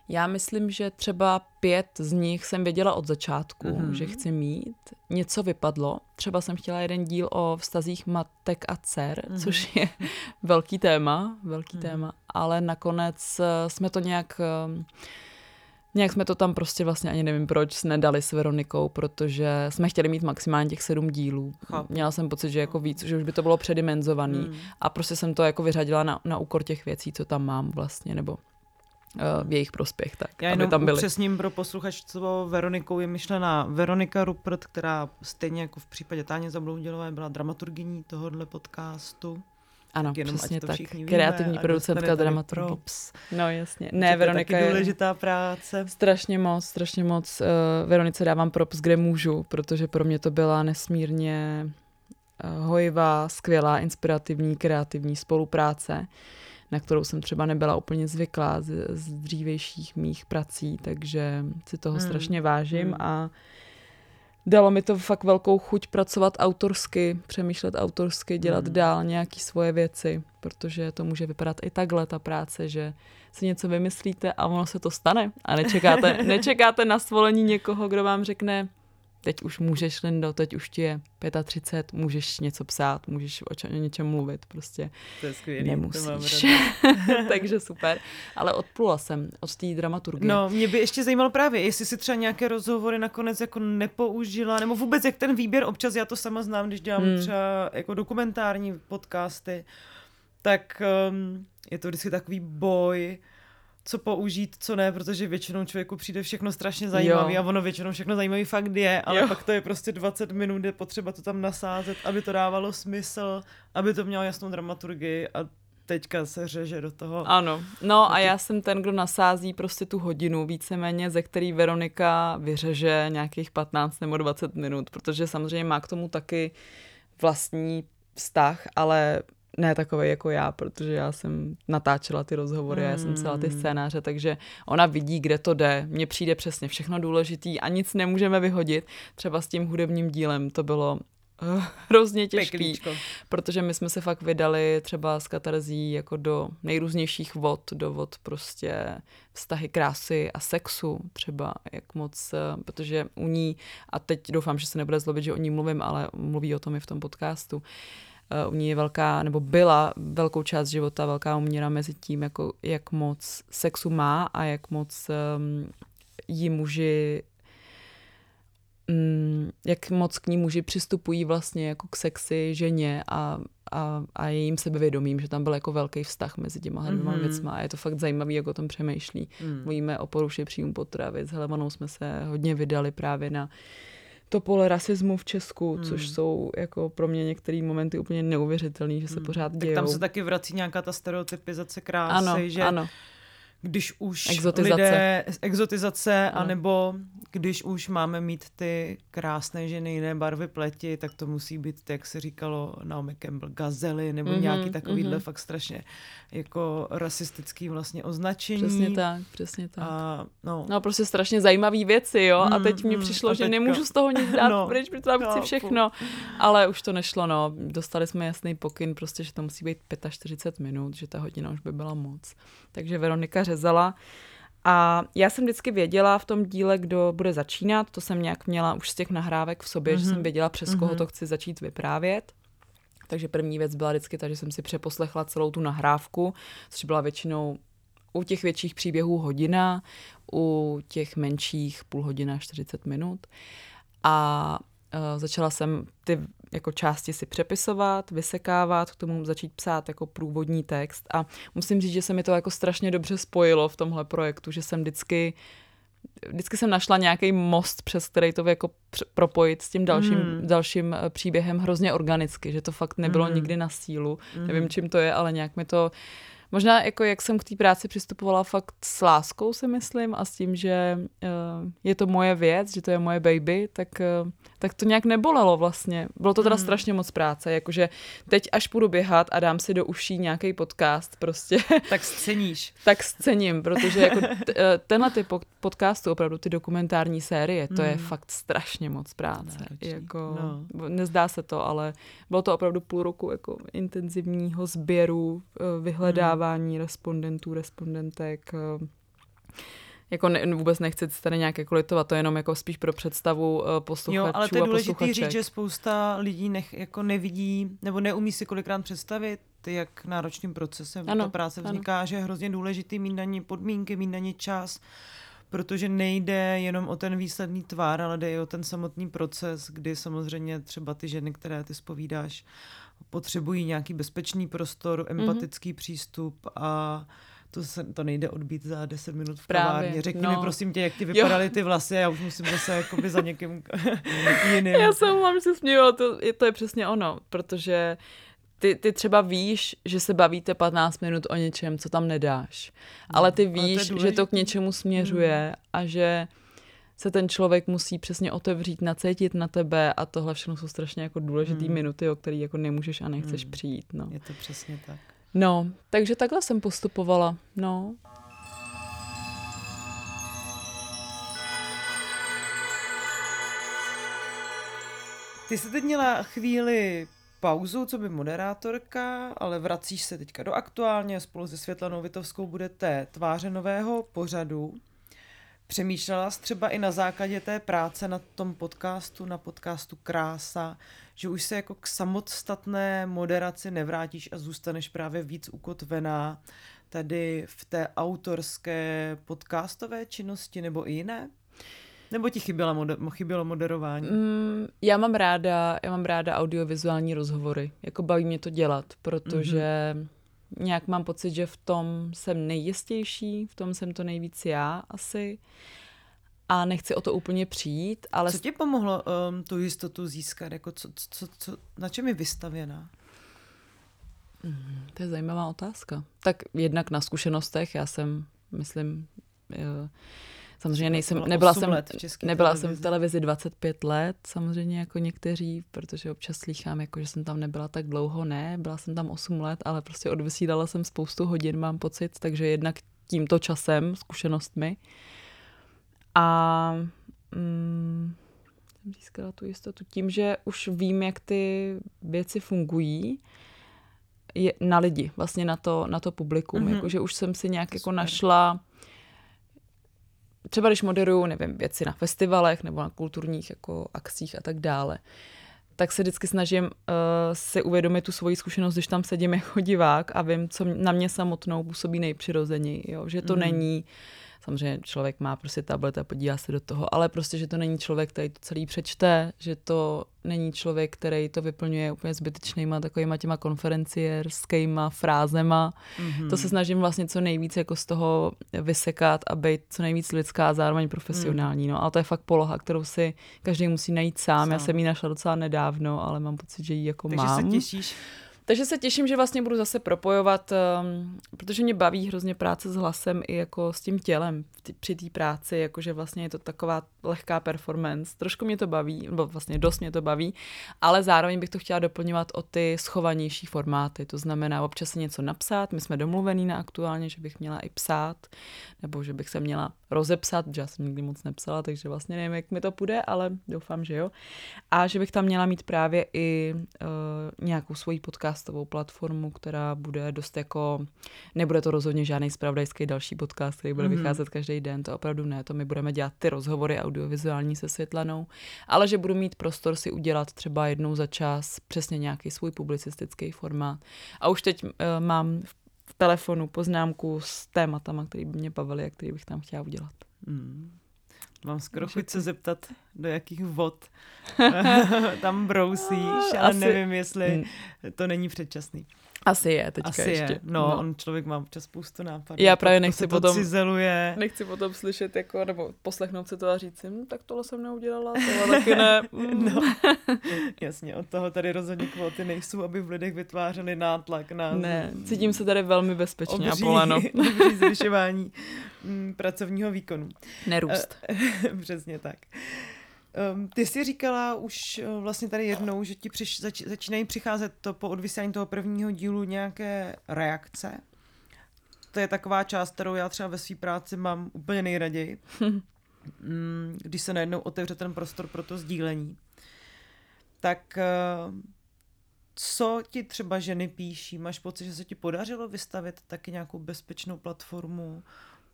[SPEAKER 2] Já myslím, že třeba pět z nich jsem věděla od začátku, mm-hmm. že chci mít. Něco vypadlo. Třeba jsem chtěla jeden díl o vztazích matek a dcer, mm-hmm. což je velký téma, velký mm-hmm. téma, ale nakonec eh, jsme to nějak eh, Nějak jsme to tam prostě vlastně ani nevím proč nedali s Veronikou, protože jsme chtěli mít maximálně těch sedm dílů. Chápu. Měla jsem pocit, že jako víc, že už by to bylo předimenzovaný mm. a prostě jsem to jako vyřadila na, na úkor těch věcí, co tam mám vlastně, nebo v jejich prospěch. Tak,
[SPEAKER 1] Já jenom aby tam byli. upřesním pro posluchačstvo Veronikou je myšlená Veronika Rupert, která stejně jako v případě Táně Zabloudělové byla dramaturgyní tohohle podcastu.
[SPEAKER 2] Ano, jenom, přesně tak. Víme, Kreativní producentka dramaturgy. No jasně. Ne, Veronika
[SPEAKER 1] je důležitá práce.
[SPEAKER 2] Strašně moc, strašně moc. Uh, Veronice dávám props, kde můžu, protože pro mě to byla nesmírně uh, hojivá, skvělá, inspirativní, kreativní spolupráce. Uh, na kterou jsem třeba nebyla úplně zvyklá z, z dřívějších mých prací, takže si toho hmm. strašně vážím hmm. a dalo mi to fakt velkou chuť pracovat autorsky, přemýšlet autorsky, dělat hmm. dál nějaký svoje věci, protože to může vypadat i takhle ta práce, že si něco vymyslíte a ono se to stane a nečekáte, nečekáte na svolení někoho, kdo vám řekne, teď už můžeš, Lindo, teď už ti je 35, můžeš něco psát, můžeš o, če- o něčem mluvit, prostě
[SPEAKER 1] to je skvělý,
[SPEAKER 2] nemusíš. To Takže super. Ale odplula jsem od té dramaturgie.
[SPEAKER 1] No, mě by ještě zajímalo právě, jestli si třeba nějaké rozhovory nakonec jako nepoužila, nebo vůbec jak ten výběr, občas já to sama znám, když dělám hmm. třeba jako dokumentární podcasty, tak um, je to vždycky takový boj, co použít, co ne, protože většinou člověku přijde všechno strašně zajímavé a ono většinou všechno zajímavý fakt je, ale jo. pak to je prostě 20 minut, je potřeba to tam nasázet, aby to dávalo smysl, aby to mělo jasnou dramaturgii a teďka se řeže do toho.
[SPEAKER 2] Ano, no a já jsem ten, kdo nasází prostě tu hodinu víceméně, ze který Veronika vyřeže nějakých 15 nebo 20 minut, protože samozřejmě má k tomu taky vlastní vztah, ale ne takový jako já, protože já jsem natáčela ty rozhovory, mm. já jsem psala ty hmm. scénáře, takže ona vidí, kde to jde. Mně přijde přesně všechno důležitý a nic nemůžeme vyhodit. Třeba s tím hudebním dílem to bylo uh, hrozně těžký, Peklíčko. protože my jsme se fakt vydali třeba s katarzí jako do nejrůznějších vod, do vod prostě vztahy krásy a sexu třeba, jak moc, uh, protože u ní, a teď doufám, že se nebude zlobit, že o ní mluvím, ale mluví o tom i v tom podcastu, uh, Eh, u ní je velká, nebo byla velkou část života, velká uměra mezi tím, jako, jak moc sexu má a jak moc um, jí muži um, jak moc k ní muži přistupují vlastně jako k sexy ženě a, a, a jejím sebevědomím, že tam byl jako velký vztah mezi těma dvěma mm-hmm. věcma a je to fakt zajímavé, jak o tom přemýšlí. Mm. Mluvíme o poruše příjmu potravy, s Helevanou jsme se hodně vydali právě na to pole rasismu v Česku, hmm. což jsou jako pro mě některé momenty úplně neuvěřitelné, že se hmm. pořád dějou.
[SPEAKER 1] Tak tam se taky vrací nějaká ta stereotypizace krásy,
[SPEAKER 2] ano,
[SPEAKER 1] že
[SPEAKER 2] ano
[SPEAKER 1] když už exotizace. lidé, exotizace, no. anebo když už máme mít ty krásné ženy jiné barvy pleti, tak to musí být, jak se říkalo Naomi Campbell, gazely, nebo mm-hmm, nějaký takovýhle mm-hmm. fakt strašně jako rasistický vlastně označení.
[SPEAKER 2] Přesně tak, přesně tak. A, no. no prostě strašně zajímavé věci, jo, mm, a teď mi mm, přišlo, že nemůžu z toho nic dát no, pryč, protože tam chci všechno, ale už to nešlo, no, dostali jsme jasný pokyn, prostě, že to musí být 45 minut, že ta hodina už by byla moc. Takže Veronika řezala. A já jsem vždycky věděla v tom díle, kdo bude začínat, to jsem nějak měla už z těch nahrávek v sobě, mm-hmm. že jsem mhm. věděla, přes mm-hmm. koho to chci začít vyprávět. Takže první věc byla vždycky ta, že jsem si přeposlechla celou tu nahrávku, což byla většinou u těch větších příběhů hodina, u těch menších půl hodina, 40 minut. A začala jsem ty jako části si přepisovat, vysekávat, k tomu začít psát jako průvodní text a musím říct, že se mi to jako strašně dobře spojilo v tomhle projektu, že jsem vždycky vždycky jsem našla nějaký most, přes který to jako propojit s tím dalším, mm. dalším eh, příběhem hrozně organicky, že to fakt nebylo mm. nikdy na sílu. Mm. Nevím, čím to je, ale nějak mi to Možná jako jak jsem k té práci přistupovala fakt s láskou, si myslím, a s tím, že uh, je to moje věc, že to je moje baby, tak, uh, tak to nějak nebolelo vlastně. Bylo to teda mm. strašně moc práce, jakože teď až půjdu běhat a dám si do uší nějaký podcast prostě.
[SPEAKER 1] Tak sceníš.
[SPEAKER 2] tak scením, protože jako t, uh, tenhle typ podcastu, opravdu ty dokumentární série, to mm. je fakt strašně moc práce. Náročný. Jako, no. Nezdá se to, ale bylo to opravdu půl roku jako intenzivního sběru, vyhledávání vzdělávání respondentů, respondentek. Eh, jako ne, vůbec nechci tady nějak jako litovat, to je jenom jako spíš pro představu eh, posluchačů Jo,
[SPEAKER 1] ale to je důležité říct, že spousta lidí nech, jako nevidí nebo neumí si kolikrát představit, jak náročným procesem ano, ta práce vzniká, ano. že je hrozně důležitý mít na ně podmínky, mít na ně čas, protože nejde jenom o ten výsledný tvár, ale jde i o ten samotný proces, kdy samozřejmě třeba ty ženy, které ty spovídáš, potřebují nějaký bezpečný prostor, mhm. empatický mm-hmm. přístup a to, se, to nejde odbít za 10 minut v kavárně. Řekni no. mi prosím tě, jak ti vypadaly ty vlasy, já už musím zase jakoby za někým jiným.
[SPEAKER 2] Já jsem vám se směla, to, to je přesně ono, protože ty, ty třeba víš, že se bavíte 15 minut o něčem, co tam nedáš. Ale ty víš, ale to že to k něčemu směřuje mm. a že se ten člověk musí přesně otevřít, nacítit na tebe a tohle všechno jsou strašně jako důležité hmm. minuty, o který jako nemůžeš a nechceš hmm. přijít. No.
[SPEAKER 1] Je to přesně tak.
[SPEAKER 2] No, takže takhle jsem postupovala, no.
[SPEAKER 1] Ty jsi teď měla chvíli pauzu, co by moderátorka, ale vracíš se teďka do aktuálně, spolu se Světlanou Vitovskou budete tváře nového pořadu. Přemýšlela jsi třeba i na základě té práce na tom podcastu, na podcastu Krása, že už se jako k samostatné moderaci nevrátíš a zůstaneš právě víc ukotvená tady v té autorské podcastové činnosti nebo i jiné? Nebo ti chybělo, moder- chybělo moderování? Mm,
[SPEAKER 2] já mám ráda, já mám ráda audiovizuální rozhovory. Jako baví mě to dělat, protože mm-hmm nějak mám pocit, že v tom jsem nejistější, v tom jsem to nejvíc já asi a nechci o to úplně přijít, ale...
[SPEAKER 1] Co ti pomohlo um, tu jistotu získat? Jako co, co, co, na čem je vystavěná?
[SPEAKER 2] Mm, to je zajímavá otázka. Tak jednak na zkušenostech, já jsem, myslím, uh, Samozřejmě nejsem, nebyla, jsem, nebyla televizi. jsem v televizi 25 let, samozřejmě jako někteří, protože občas slýchám, jako, že jsem tam nebyla tak dlouho, ne, byla jsem tam 8 let, ale prostě odvysílala jsem spoustu hodin, mám pocit, takže jednak tímto časem, zkušenostmi. A mm, jsem získala tu jistotu tím, že už vím, jak ty věci fungují, je na lidi, vlastně na to, na to publikum, mm-hmm. jakože už jsem si nějak jako našla třeba když moderuju, nevím, věci na festivalech nebo na kulturních jako akcích a tak dále, tak se vždycky snažím uh, si uvědomit tu svoji zkušenost, když tam sedím jako divák a vím, co na mě samotnou působí nejpřirozeněji, jo? že to mm. není samozřejmě člověk má prostě tablet a podívá se do toho, ale prostě, že to není člověk, který to celý přečte, že to není člověk, který to vyplňuje úplně zbytečnýma takovýma těma konferenciérskýma frázema. Mm-hmm. To se snažím vlastně co nejvíc jako z toho vysekat a být co nejvíc lidská a zároveň profesionální. Mm. No, ale to je fakt poloha, kterou si každý musí najít sám. sám. Já jsem ji našla docela nedávno, ale mám pocit, že ji jako
[SPEAKER 1] Takže
[SPEAKER 2] mám.
[SPEAKER 1] Se těšíš
[SPEAKER 2] takže se těším, že vlastně budu zase propojovat, um, protože mě baví hrozně práce s hlasem i jako s tím tělem při té práci, jakože vlastně je to taková lehká performance. Trošku mě to baví, nebo vlastně dost mě to baví, ale zároveň bych to chtěla doplňovat o ty schovanější formáty. To znamená občas něco napsat, my jsme domluvení na aktuálně, že bych měla i psát, nebo že bych se měla rozepsat, že já jsem nikdy moc nepsala, takže vlastně nevím, jak mi to půjde, ale doufám, že jo. A že bych tam měla mít právě i uh, nějakou svoji podcastovou platformu, která bude dost jako, nebude to rozhodně žádný spravodajský další podcast, který bude mm-hmm. vycházet každý den, to opravdu ne, to my budeme dělat ty rozhovory audiovizuální se světlanou, ale že budu mít prostor si udělat třeba jednou za čas přesně nějaký svůj publicistický formát. A už teď uh, mám v telefonu poznámku s tématama, které by mě bavily a které bych tam chtěla udělat. Hmm.
[SPEAKER 1] Mám skoro chuť se zeptat, do jakých vod tam brousíš, ale Asi... nevím, jestli to není předčasný.
[SPEAKER 2] Asi je teďka
[SPEAKER 1] Asi
[SPEAKER 2] ještě.
[SPEAKER 1] Je. No, no, on člověk má občas spoustu nápadů.
[SPEAKER 2] Já právě nechci
[SPEAKER 1] to
[SPEAKER 2] potom,
[SPEAKER 1] cizeluje.
[SPEAKER 2] nechci potom slyšet, jako, nebo poslechnout si to a říct si, hm, tak tohle jsem neudělala, tohle taky ne. no,
[SPEAKER 1] jasně, od toho tady rozhodně kvóty nejsou, aby v lidech vytvářeli nátlak na...
[SPEAKER 2] Ne, cítím se tady velmi bezpečně obří, a poleno.
[SPEAKER 1] obří zvyšování mm, pracovního výkonu.
[SPEAKER 2] Nerůst.
[SPEAKER 1] Přesně tak. Um, ty jsi říkala už uh, vlastně tady jednou, že ti přiš, zač, začínají přicházet to po odvysílání toho prvního dílu nějaké reakce. To je taková část, kterou já třeba ve své práci mám úplně nejraději, um, když se najednou otevře ten prostor pro to sdílení. Tak uh, co ti třeba ženy píší? Máš pocit, že se ti podařilo vystavit taky nějakou bezpečnou platformu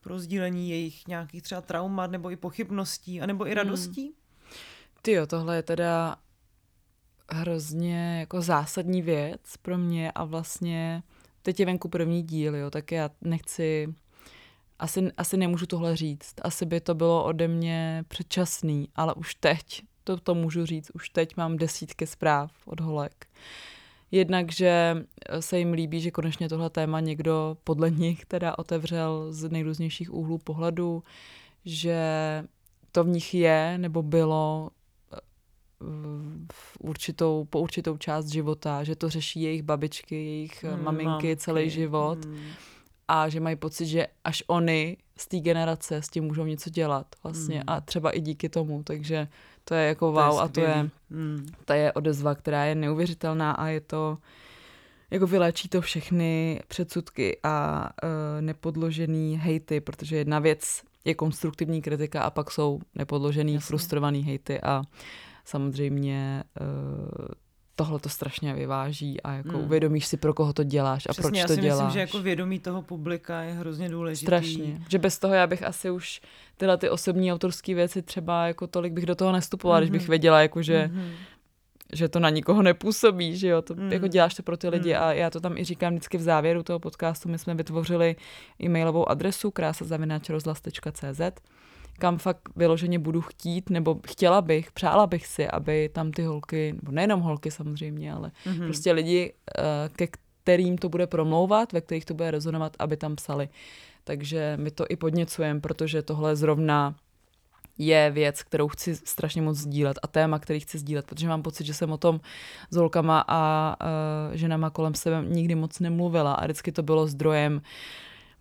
[SPEAKER 1] pro sdílení jejich nějakých třeba traumat nebo i pochybností, anebo i hmm. radostí? Hmm.
[SPEAKER 2] Ty jo, tohle je teda hrozně jako zásadní věc pro mě a vlastně teď je venku první díl, jo, tak já nechci, asi, asi nemůžu tohle říct, asi by to bylo ode mě předčasný, ale už teď, to, to můžu říct, už teď mám desítky zpráv od holek. Jednak, že se jim líbí, že konečně tohle téma někdo podle nich teda otevřel z nejrůznějších úhlů pohledu, že to v nich je nebo bylo v určitou, po určitou část života, že to řeší jejich babičky, jejich hmm, maminky mamky. celý život hmm. a že mají pocit, že až oni z té generace s tím můžou něco dělat vlastně hmm. a třeba i díky tomu, takže to je jako wow to je a to je, hmm. to je odezva, která je neuvěřitelná a je to jako vyléčí to všechny předsudky a uh, nepodložený hejty, protože jedna věc je konstruktivní kritika a pak jsou nepodložený, Jasně. frustrovaný hejty a samozřejmě uh, tohle to strašně vyváží a jako hmm. uvědomíš si, pro koho to děláš a Přesně, proč to děláš. já si myslím,
[SPEAKER 1] že jako vědomí toho publika je hrozně důležitý.
[SPEAKER 2] Strašně. Že bez toho já bych asi už tyhle ty osobní autorské věci třeba jako tolik bych do toho nestupovala, mm-hmm. když bych mhm. věděla, jako že mm-hmm že to na nikoho nepůsobí, že jo, to, mm. jako děláš to pro ty lidi mm. a já to tam i říkám vždycky v závěru toho podcastu, my jsme vytvořili e-mailovou adresu krásazavináčrozhlas.cz kam fakt vyloženě budu chtít, nebo chtěla bych, přála bych si, aby tam ty holky, nebo nejenom holky samozřejmě, ale mm-hmm. prostě lidi, eh, ke kterým to bude promlouvat, ve kterých to bude rezonovat, aby tam psali. Takže my to i podněcujeme, protože tohle zrovna je věc, kterou chci strašně moc sdílet a téma, který chci sdílet, protože mám pocit, že jsem o tom s holkama a uh, ženama kolem sebe nikdy moc nemluvila a vždycky to bylo zdrojem uh,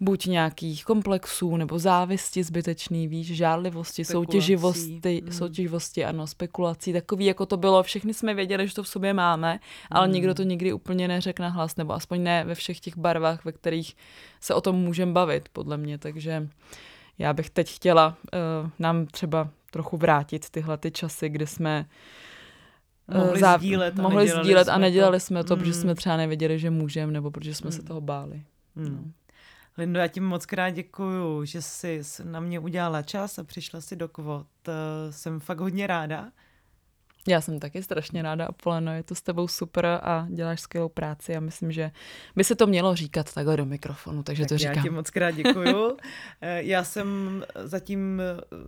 [SPEAKER 2] buď nějakých komplexů nebo závisti zbytečný, víš, žádlivosti, soutěživosti, hmm. soutěživosti, ano, spekulací, takový, jako to bylo, všechny jsme věděli, že to v sobě máme, ale hmm. nikdo to nikdy úplně neřekl na hlas, nebo aspoň ne ve všech těch barvách, ve kterých se o tom můžeme bavit, podle mě, takže já bych teď chtěla uh, nám třeba trochu vrátit tyhle ty časy, kde jsme
[SPEAKER 1] eh, mohli záv- sdílet,
[SPEAKER 2] a mohli sdílet a nedělali to. jsme to, mm. protože jsme třeba nevěděli, že můžeme, nebo protože jsme mm. se toho báli. Mm. No.
[SPEAKER 1] Lindo, já ti moc krát děkuju, že jsi na mě udělala čas a přišla si do kvot. Jsem fakt hodně ráda.
[SPEAKER 2] Já jsem taky strašně ráda, Apoleno, je to s tebou super a děláš skvělou práci a myslím, že by se to mělo říkat takhle do mikrofonu, takže
[SPEAKER 1] tak
[SPEAKER 2] to říkám.
[SPEAKER 1] Já ti moc krát děkuju. Eh, já jsem zatím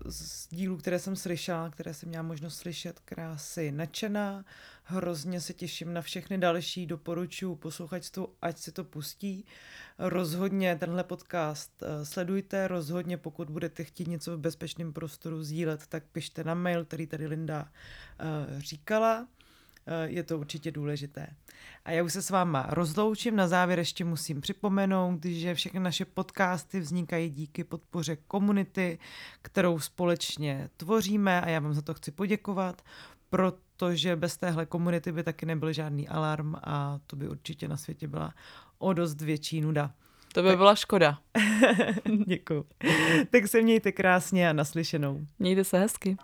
[SPEAKER 1] z dílů, které jsem slyšela, které jsem měla možnost slyšet, krásy nadšená, hrozně se těším na všechny další, doporučuji posluchačstvu, ať si to pustí. Rozhodně tenhle podcast eh, sledujte, rozhodně pokud budete chtít něco v bezpečném prostoru sdílet, tak pište na mail, který tady Linda eh, říkala. Eh, je to určitě důležité. A já už se s váma rozloučím. Na závěr ještě musím připomenout, že všechny naše podcasty vznikají díky podpoře komunity, kterou společně tvoříme a já vám za to chci poděkovat, protože bez téhle komunity by taky nebyl žádný alarm a to by určitě na světě byla o dost větší nuda.
[SPEAKER 2] To by tak... byla škoda.
[SPEAKER 1] Děkuji. tak se mějte krásně a naslyšenou.
[SPEAKER 2] Mějte se hezky.